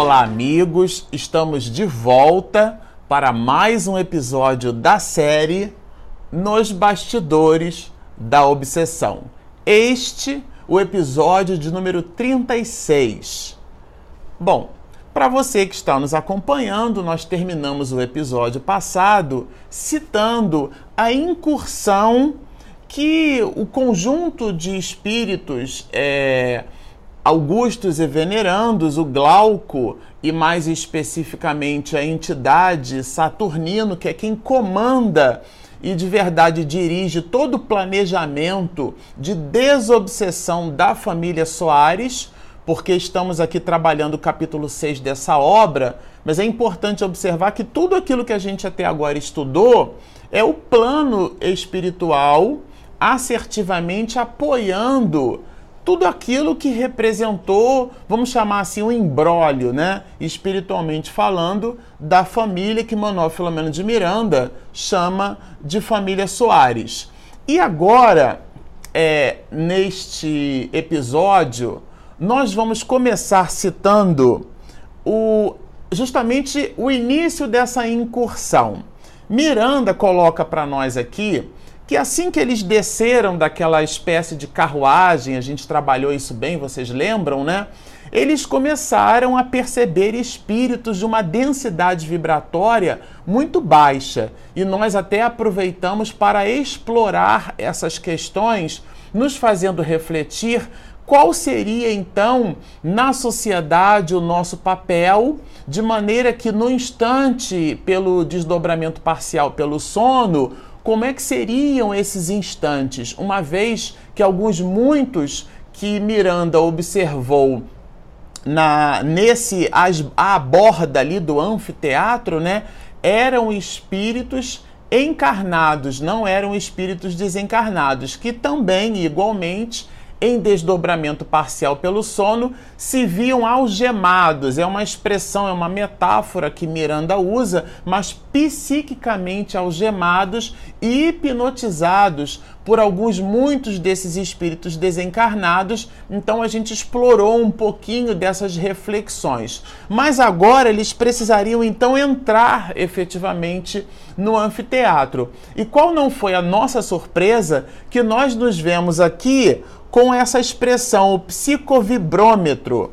Olá, amigos! Estamos de volta para mais um episódio da série Nos Bastidores da Obsessão. Este, o episódio de número 36. Bom, para você que está nos acompanhando, nós terminamos o episódio passado citando a incursão que o conjunto de espíritos é, augustos e venerandos, o Glauco e mais especificamente a entidade Saturnino, que é quem comanda e de verdade dirige todo o planejamento de desobsessão da família Soares, porque estamos aqui trabalhando o capítulo 6 dessa obra, mas é importante observar que tudo aquilo que a gente até agora estudou é o plano espiritual assertivamente apoiando tudo aquilo que representou, vamos chamar assim, um embrólio, né? Espiritualmente falando, da família que Manuel Filomeno de Miranda chama de família Soares. E agora, é, neste episódio, nós vamos começar citando o, justamente o início dessa incursão. Miranda coloca para nós aqui que assim que eles desceram daquela espécie de carruagem, a gente trabalhou isso bem, vocês lembram, né? Eles começaram a perceber espíritos de uma densidade vibratória muito baixa. E nós até aproveitamos para explorar essas questões, nos fazendo refletir qual seria então na sociedade o nosso papel, de maneira que no instante, pelo desdobramento parcial, pelo sono, como é que seriam esses instantes, uma vez que alguns, muitos que Miranda observou na nesse à borda ali do anfiteatro, né, eram espíritos encarnados, não eram espíritos desencarnados, que também igualmente em desdobramento parcial pelo sono, se viam algemados. É uma expressão, é uma metáfora que Miranda usa, mas psiquicamente algemados e hipnotizados por alguns, muitos desses espíritos desencarnados. Então a gente explorou um pouquinho dessas reflexões. Mas agora eles precisariam então entrar efetivamente no anfiteatro. E qual não foi a nossa surpresa que nós nos vemos aqui com essa expressão, o psicovibrômetro.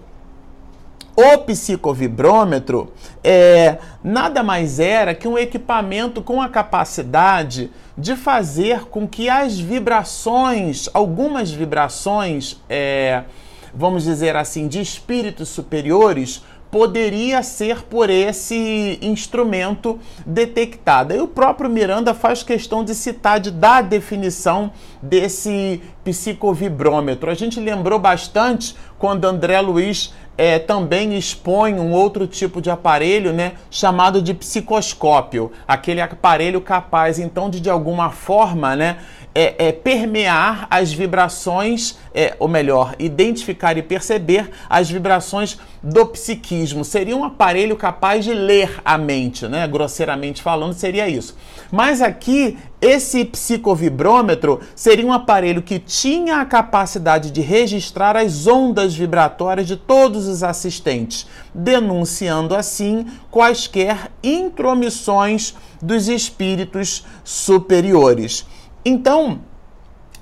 O psicovibrômetro é, nada mais era que um equipamento com a capacidade de fazer com que as vibrações, algumas vibrações, é, vamos dizer assim, de espíritos superiores, poderia ser por esse instrumento detectada. E o próprio Miranda faz questão de citar, de dar a definição desse psicovibrômetro. A gente lembrou bastante quando André Luiz é, também expõe um outro tipo de aparelho, né, chamado de psicoscópio, aquele aparelho capaz então de de alguma forma, né, é, é permear as vibrações, é, ou melhor, identificar e perceber as vibrações do psiquismo. Seria um aparelho capaz de ler a mente, né? Grosseiramente falando, seria isso. Mas aqui, esse psicovibrômetro seria um aparelho que tinha a capacidade de registrar as ondas vibratórias de todos os assistentes, denunciando assim quaisquer intromissões dos espíritos superiores. Então,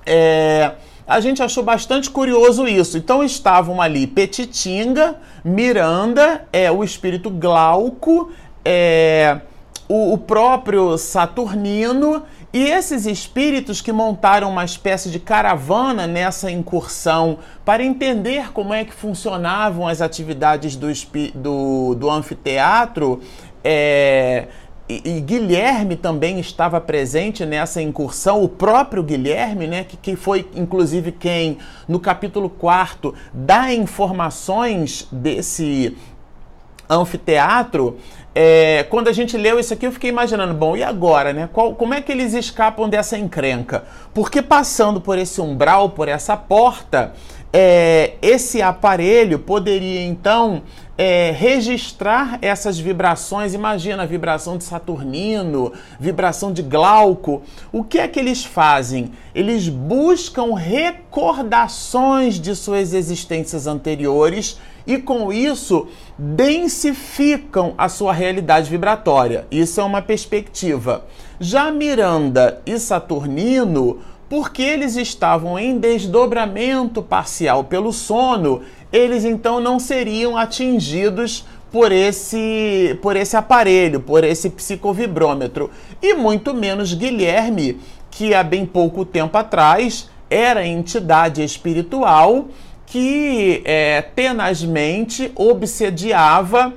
é, a gente achou bastante curioso isso. Então estavam ali Petitinga, Miranda, é, o espírito Glauco, é, o, o próprio Saturnino e esses espíritos que montaram uma espécie de caravana nessa incursão para entender como é que funcionavam as atividades do, do, do anfiteatro, é, e, e, Guilherme também estava presente nessa incursão, o próprio Guilherme, né, que, que foi inclusive quem, no capítulo 4, dá informações desse anfiteatro. É, quando a gente leu isso aqui, eu fiquei imaginando, bom, e agora, né? Qual, como é que eles escapam dessa encrenca? Porque passando por esse umbral, por essa porta, é, esse aparelho poderia então é, registrar essas vibrações. Imagina a vibração de Saturnino, vibração de Glauco. O que é que eles fazem? Eles buscam recordações de suas existências anteriores e com isso densificam a sua realidade vibratória. Isso é uma perspectiva. Já Miranda e Saturnino, porque eles estavam em desdobramento parcial pelo sono, eles então não seriam atingidos por esse, por esse aparelho, por esse psicovibrômetro. E muito menos Guilherme, que há bem pouco tempo atrás era entidade espiritual que é, tenazmente obsediava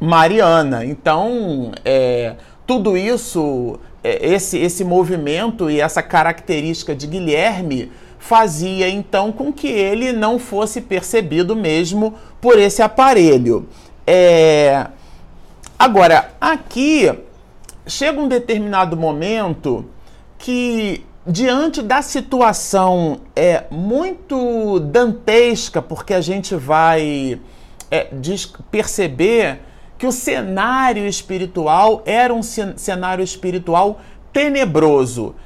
Mariana. Então, é, tudo isso, esse, esse movimento e essa característica de Guilherme fazia então com que ele não fosse percebido mesmo por esse aparelho. É... Agora, aqui chega um determinado momento que diante da situação é muito dantesca, porque a gente vai é, perceber que o cenário espiritual era um cenário espiritual tenebroso.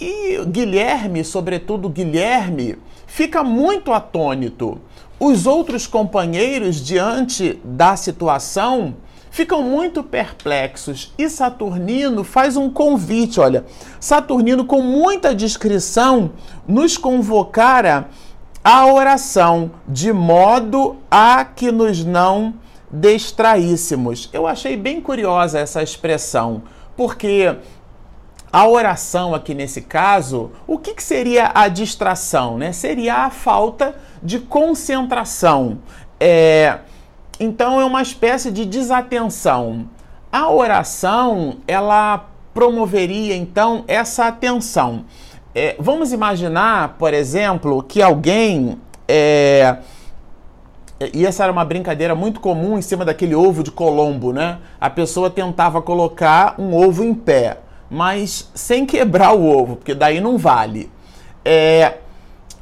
E Guilherme, sobretudo Guilherme, fica muito atônito. Os outros companheiros, diante da situação, ficam muito perplexos. E Saturnino faz um convite, olha. Saturnino, com muita discrição, nos convocara à oração, de modo a que nos não distraíssemos. Eu achei bem curiosa essa expressão, porque a oração aqui nesse caso, o que, que seria a distração? Né? Seria a falta de concentração. É, então é uma espécie de desatenção. A oração, ela promoveria então essa atenção. É, vamos imaginar, por exemplo, que alguém. É, e essa era uma brincadeira muito comum em cima daquele ovo de Colombo, né? A pessoa tentava colocar um ovo em pé mas sem quebrar o ovo, porque daí não vale. É,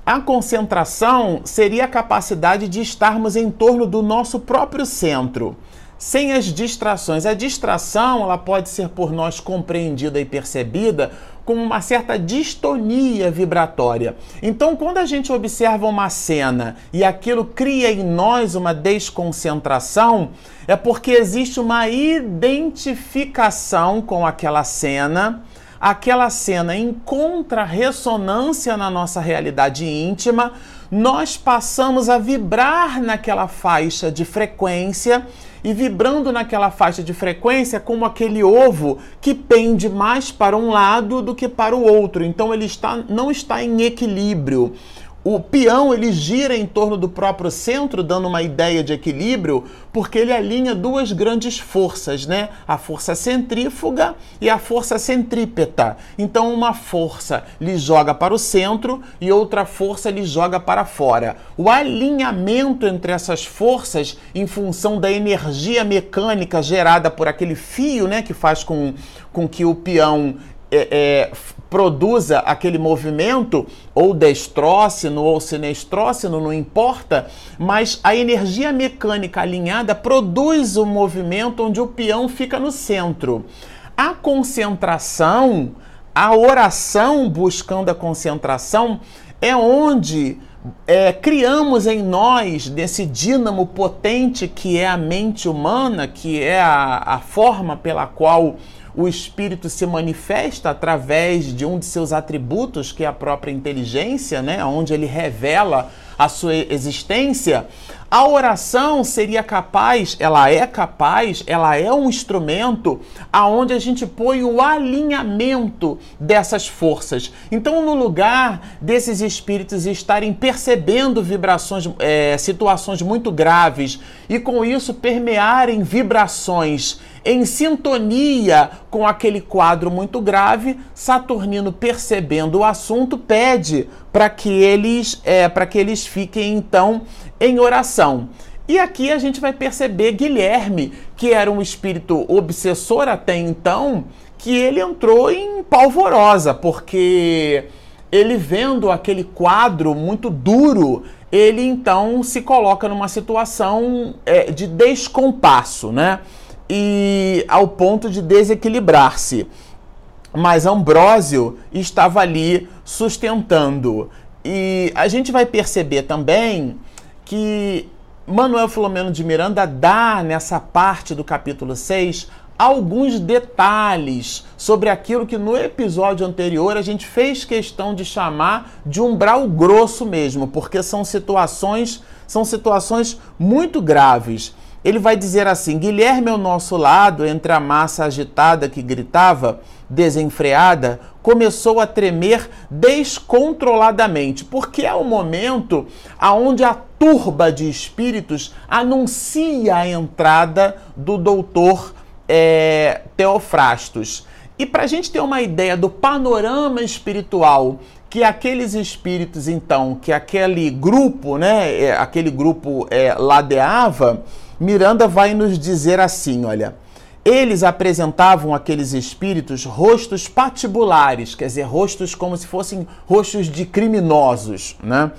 a concentração seria a capacidade de estarmos em torno do nosso próprio centro, sem as distrações. A distração ela pode ser por nós compreendida e percebida como uma certa distonia vibratória. Então, quando a gente observa uma cena e aquilo cria em nós uma desconcentração, é porque existe uma identificação com aquela cena. Aquela cena encontra ressonância na nossa realidade íntima, nós passamos a vibrar naquela faixa de frequência e vibrando naquela faixa de frequência como aquele ovo que pende mais para um lado do que para o outro. Então ele está, não está em equilíbrio. O peão ele gira em torno do próprio centro, dando uma ideia de equilíbrio, porque ele alinha duas grandes forças, né? A força centrífuga e a força centrípeta. Então, uma força lhe joga para o centro e outra força lhe joga para fora. O alinhamento entre essas forças, em função da energia mecânica gerada por aquele fio, né, que faz com, com que o peão é, é, produza aquele movimento, ou destrócino ou sinestrócino, não importa, mas a energia mecânica alinhada produz o movimento onde o peão fica no centro. A concentração, a oração buscando a concentração, é onde é, criamos em nós, desse dínamo potente que é a mente humana, que é a, a forma pela qual o espírito se manifesta através de um de seus atributos, que é a própria inteligência, né, onde ele revela a sua existência, a oração seria capaz, ela é capaz, ela é um instrumento aonde a gente põe o alinhamento dessas forças. Então, no lugar desses espíritos estarem percebendo vibrações, é, situações muito graves e com isso permearem vibrações em sintonia com aquele quadro muito grave, Saturnino, percebendo o assunto, pede para que eles, é, para que eles fiquem então em oração. E aqui a gente vai perceber Guilherme, que era um espírito obsessor até então, que ele entrou em palvorosa, porque ele vendo aquele quadro muito duro, ele então se coloca numa situação é, de descompasso, né? e ao ponto de desequilibrar-se. Mas Ambrósio estava ali sustentando. E a gente vai perceber também que Manuel Filomeno de Miranda dá nessa parte do capítulo 6 alguns detalhes sobre aquilo que no episódio anterior a gente fez questão de chamar de umbral grosso mesmo, porque são situações são situações muito graves. Ele vai dizer assim: Guilherme ao nosso lado, entre a massa agitada que gritava, desenfreada, começou a tremer descontroladamente, porque é o momento aonde a turba de espíritos anuncia a entrada do doutor é, Teofrastos. E para a gente ter uma ideia do panorama espiritual que aqueles espíritos, então, que aquele grupo, né, é, aquele grupo é, ladeava, Miranda vai nos dizer assim: olha, eles apresentavam aqueles espíritos rostos patibulares, quer dizer, rostos como se fossem rostos de criminosos, né?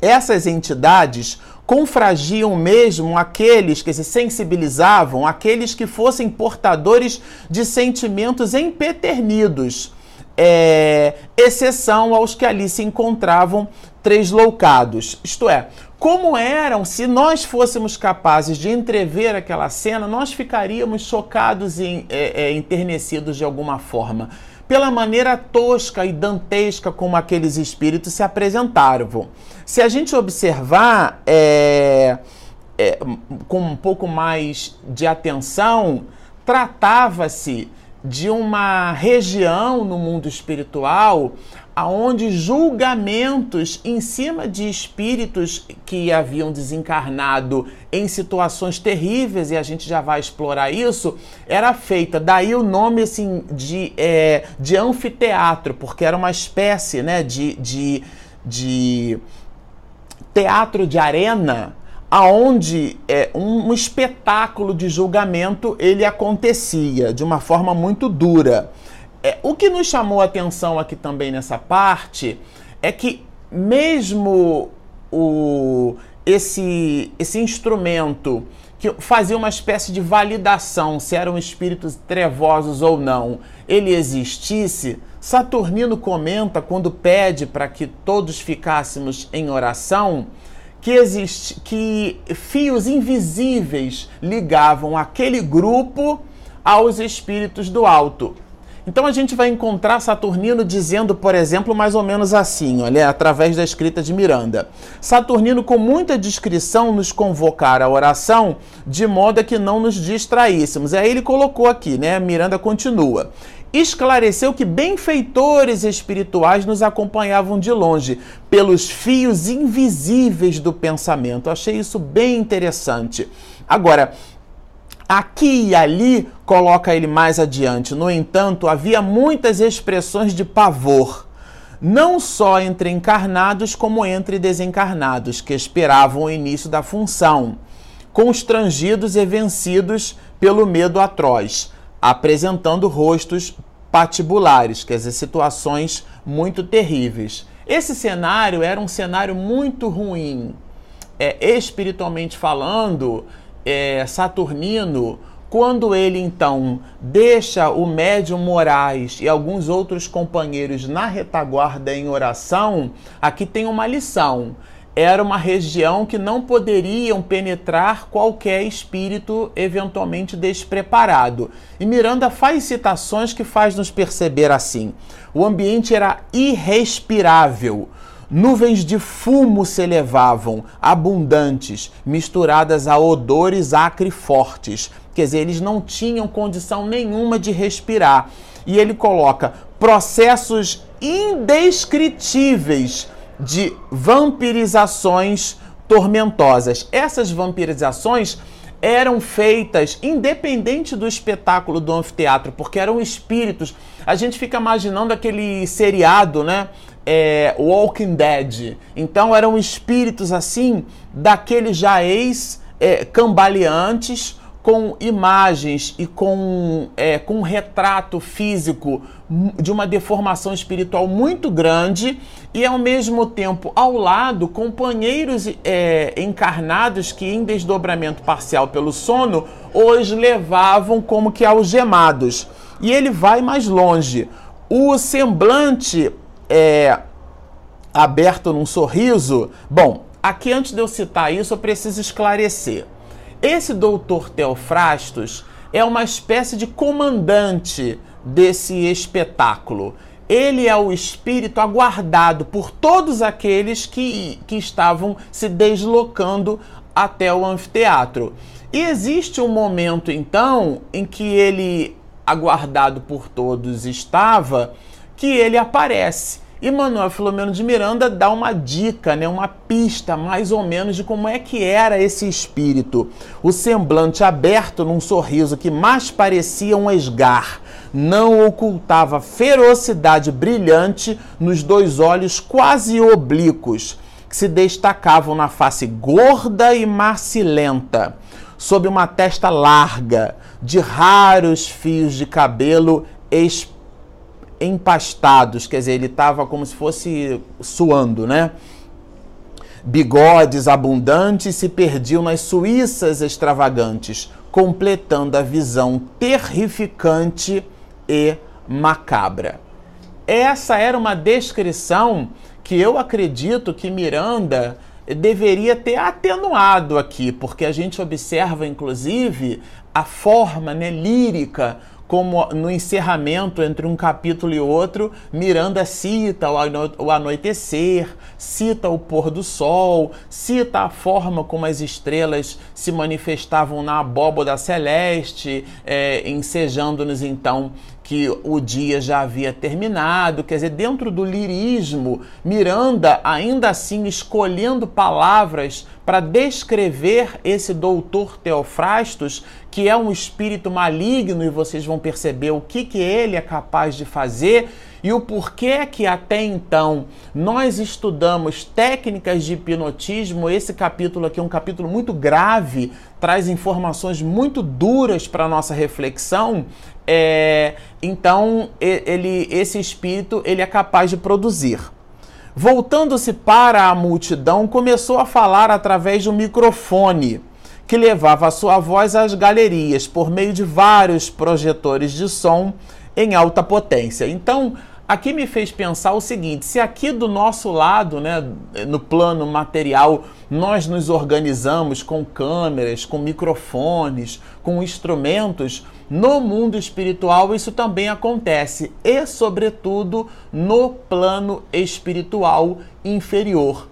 Essas entidades confragiam mesmo aqueles que se sensibilizavam, aqueles que fossem portadores de sentimentos empeternidos, é, exceção aos que ali se encontravam tresloucados. Isto é, como eram, se nós fôssemos capazes de entrever aquela cena, nós ficaríamos chocados e é, é, enternecidos de alguma forma pela maneira tosca e dantesca como aqueles espíritos se apresentaram. Se a gente observar é, é, com um pouco mais de atenção, tratava-se de uma região no mundo espiritual aonde julgamentos em cima de espíritos que haviam desencarnado em situações terríveis e a gente já vai explorar isso era feita daí o nome assim de, é, de anfiteatro porque era uma espécie né de, de, de teatro de arena aonde é, um, um espetáculo de julgamento ele acontecia de uma forma muito dura. É, o que nos chamou a atenção aqui também nessa parte é que mesmo o, esse, esse instrumento que fazia uma espécie de validação se eram espíritos trevosos ou não, ele existisse, Saturnino comenta quando pede para que todos ficássemos em oração que, existe, que fios invisíveis ligavam aquele grupo aos espíritos do alto. Então a gente vai encontrar Saturnino dizendo, por exemplo, mais ou menos assim, olha, através da escrita de Miranda. Saturnino, com muita discrição, nos convocara a oração, de modo a que não nos distraíssemos. Aí ele colocou aqui, né? Miranda continua esclareceu que benfeitores espirituais nos acompanhavam de longe, pelos fios invisíveis do pensamento. achei isso bem interessante. Agora, aqui e ali, coloca ele mais adiante, no entanto, havia muitas expressões de pavor. Não só entre encarnados, como entre desencarnados, que esperavam o início da função, constrangidos e vencidos pelo medo atroz apresentando rostos patibulares, quer dizer, situações muito terríveis. Esse cenário era um cenário muito ruim. É, espiritualmente falando, é, Saturnino, quando ele então deixa o médium Moraes e alguns outros companheiros na retaguarda em oração, aqui tem uma lição era uma região que não poderiam penetrar qualquer espírito eventualmente despreparado. E Miranda faz citações que faz nos perceber assim. O ambiente era irrespirável. Nuvens de fumo se elevavam, abundantes, misturadas a odores acre fortes. Quer dizer, eles não tinham condição nenhuma de respirar. E ele coloca processos indescritíveis de vampirizações tormentosas. Essas vampirizações eram feitas independente do espetáculo do anfiteatro, porque eram espíritos. A gente fica imaginando aquele seriado, né? É, Walking Dead. Então eram espíritos assim, daqueles já ex-cambaleantes. É, com imagens e com, é, com um retrato físico de uma deformação espiritual muito grande e ao mesmo tempo ao lado companheiros é, encarnados que em desdobramento parcial pelo sono os levavam como que algemados e ele vai mais longe o semblante é, aberto num sorriso bom aqui antes de eu citar isso, eu preciso esclarecer. Esse doutor Teofrastos é uma espécie de comandante desse espetáculo. Ele é o espírito aguardado por todos aqueles que, que estavam se deslocando até o anfiteatro. E existe um momento, então, em que ele, aguardado por todos, estava, que ele aparece. E Manuel Filomeno de Miranda dá uma dica, né, uma pista mais ou menos de como é que era esse espírito. O semblante aberto num sorriso que mais parecia um esgar, não ocultava ferocidade brilhante nos dois olhos quase oblíquos, que se destacavam na face gorda e macilenta sob uma testa larga, de raros fios de cabelo empastados, quer dizer, ele estava como se fosse suando, né? Bigodes abundantes se perdiam nas suíças extravagantes, completando a visão terrificante e macabra. Essa era uma descrição que eu acredito que Miranda deveria ter atenuado aqui, porque a gente observa, inclusive, a forma né, lírica como no encerramento entre um capítulo e outro, Miranda cita o anoitecer, cita o pôr do sol, cita a forma como as estrelas se manifestavam na abóboda celeste, é, ensejando-nos então que o dia já havia terminado, quer dizer, dentro do lirismo, Miranda ainda assim escolhendo palavras para descrever esse doutor Teofrastos, que é um espírito maligno, e vocês vão perceber o que, que ele é capaz de fazer e o porquê que até então nós estudamos técnicas de hipnotismo. Esse capítulo aqui é um capítulo muito grave, traz informações muito duras para nossa reflexão. É, então, ele, esse espírito ele é capaz de produzir. Voltando-se para a multidão, começou a falar através de um microfone que levava a sua voz às galerias por meio de vários projetores de som em alta potência. Então, aqui me fez pensar o seguinte: se aqui do nosso lado, né, no plano material, nós nos organizamos com câmeras, com microfones, com instrumentos, no mundo espiritual isso também acontece, e sobretudo no plano espiritual inferior.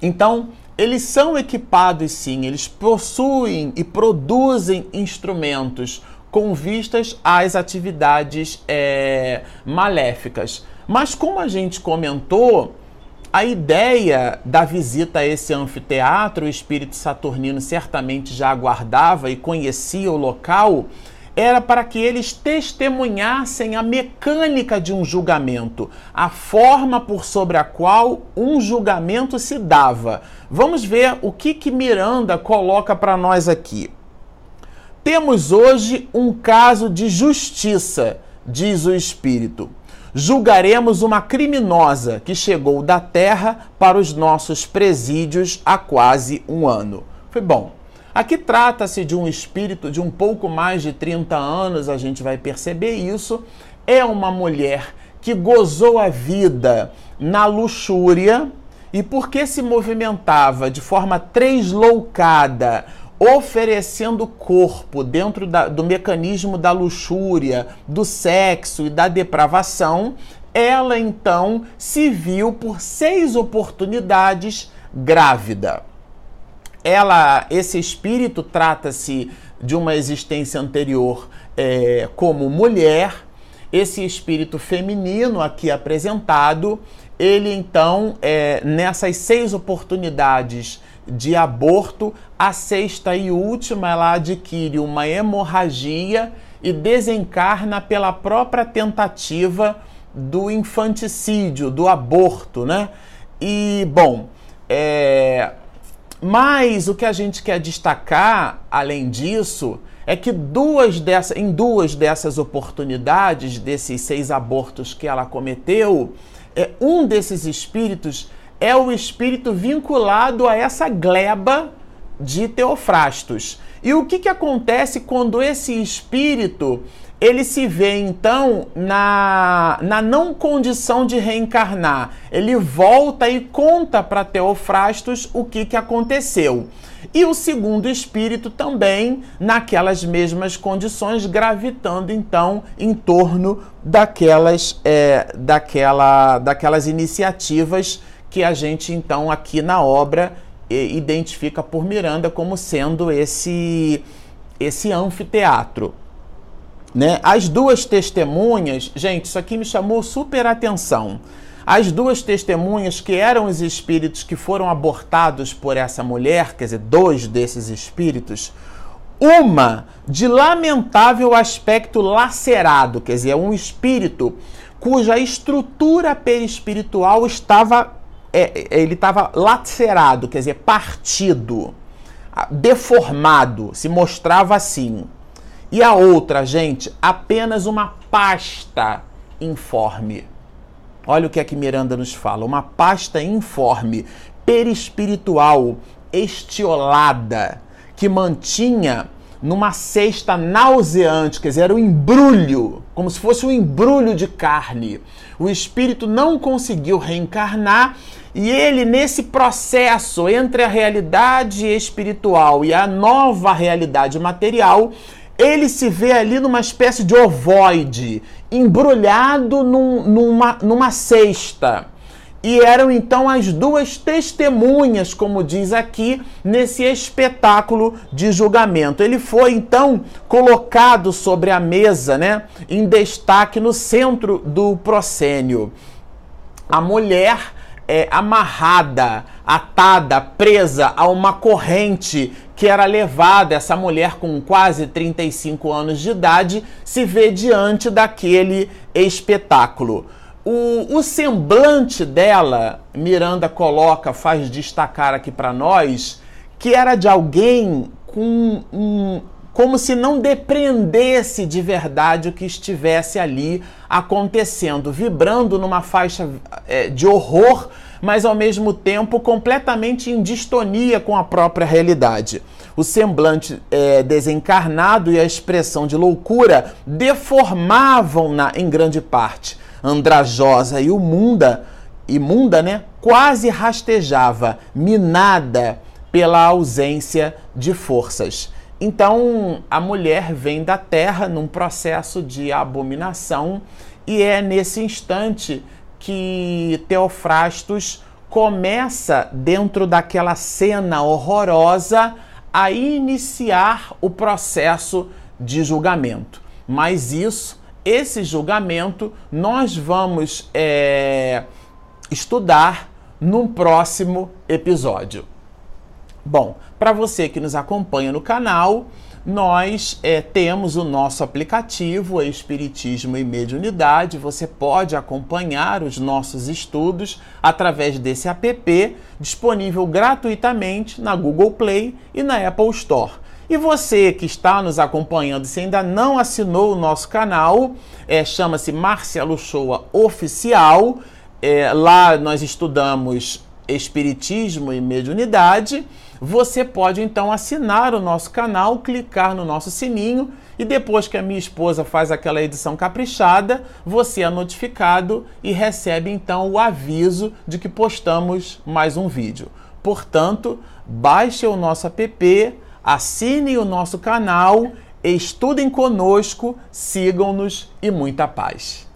Então, eles são equipados sim, eles possuem e produzem instrumentos com vistas às atividades é, maléficas. Mas como a gente comentou, a ideia da visita a esse anfiteatro, o espírito saturnino certamente já aguardava e conhecia o local, era para que eles testemunhassem a mecânica de um julgamento, a forma por sobre a qual um julgamento se dava. Vamos ver o que, que Miranda coloca para nós aqui. Temos hoje um caso de justiça, diz o Espírito. Julgaremos uma criminosa que chegou da terra para os nossos presídios há quase um ano. Foi bom. Aqui trata-se de um espírito de um pouco mais de 30 anos, a gente vai perceber isso. É uma mulher que gozou a vida na luxúria e porque se movimentava de forma tresloucada oferecendo corpo dentro da, do mecanismo da luxúria, do sexo e da depravação, ela então se viu por seis oportunidades grávida. Ela, esse espírito trata-se de uma existência anterior é, como mulher. Esse espírito feminino aqui apresentado, ele então, é, nessas seis oportunidades de aborto, a sexta e última ela adquire uma hemorragia e desencarna pela própria tentativa do infanticídio, do aborto, né? E, bom, é... mas o que a gente quer destacar, além disso, é que duas dessas, em duas dessas oportunidades, desses seis abortos que ela cometeu, é, um desses espíritos é o espírito vinculado a essa gleba de Teofrastos. E o que, que acontece quando esse espírito ele se vê então na, na não condição de reencarnar. Ele volta e conta para Teofrastos o que, que aconteceu. E o segundo espírito também naquelas mesmas condições, gravitando então em torno daquelas, é, daquela, daquelas iniciativas que a gente então aqui na obra é, identifica por Miranda como sendo esse, esse anfiteatro. Né? As duas testemunhas, gente, isso aqui me chamou super atenção. As duas testemunhas, que eram os espíritos que foram abortados por essa mulher, quer dizer, dois desses espíritos, uma de lamentável aspecto lacerado, quer dizer, um espírito cuja estrutura perispiritual estava é, é ele estava lacerado, quer dizer, partido, deformado, se mostrava assim. E a outra, gente, apenas uma pasta informe. Olha o que é que Miranda nos fala: uma pasta informe, perispiritual, estiolada, que mantinha numa cesta nauseante, quer dizer, era um embrulho, como se fosse um embrulho de carne. O espírito não conseguiu reencarnar e ele, nesse processo entre a realidade espiritual e a nova realidade material, ele se vê ali numa espécie de ovoide, embrulhado num, numa, numa cesta. E eram então as duas testemunhas, como diz aqui, nesse espetáculo de julgamento. Ele foi então colocado sobre a mesa, né, em destaque no centro do proscênio. A mulher é, amarrada, atada, presa a uma corrente que era levada, essa mulher com quase 35 anos de idade, se vê diante daquele espetáculo. O, o semblante dela, Miranda coloca, faz destacar aqui para nós, que era de alguém com um, como se não depreendesse de verdade o que estivesse ali acontecendo, vibrando numa faixa é, de horror, mas ao mesmo tempo completamente em distonia com a própria realidade. O semblante é, desencarnado e a expressão de loucura deformavam-na em grande parte. Andrajosa e imunda, imunda, né? Quase rastejava, minada pela ausência de forças. Então, a mulher vem da terra num processo de abominação e é nesse instante que Teofrastos começa dentro daquela cena horrorosa a iniciar o processo de julgamento. Mas isso, esse julgamento, nós vamos é, estudar num próximo episódio. Bom, para você que nos acompanha no canal, nós é, temos o nosso aplicativo Espiritismo e Mediunidade. Você pode acompanhar os nossos estudos através desse app, disponível gratuitamente na Google Play e na Apple Store. E você que está nos acompanhando, se ainda não assinou o nosso canal, é, chama-se Marcelo Shoa Oficial. É, lá nós estudamos Espiritismo e Mediunidade você pode então assinar o nosso canal, clicar no nosso sininho e depois que a minha esposa faz aquela edição caprichada, você é notificado e recebe então o aviso de que postamos mais um vídeo. Portanto, baixe o nosso app, assine o nosso canal, estudem conosco, sigam-nos e muita paz.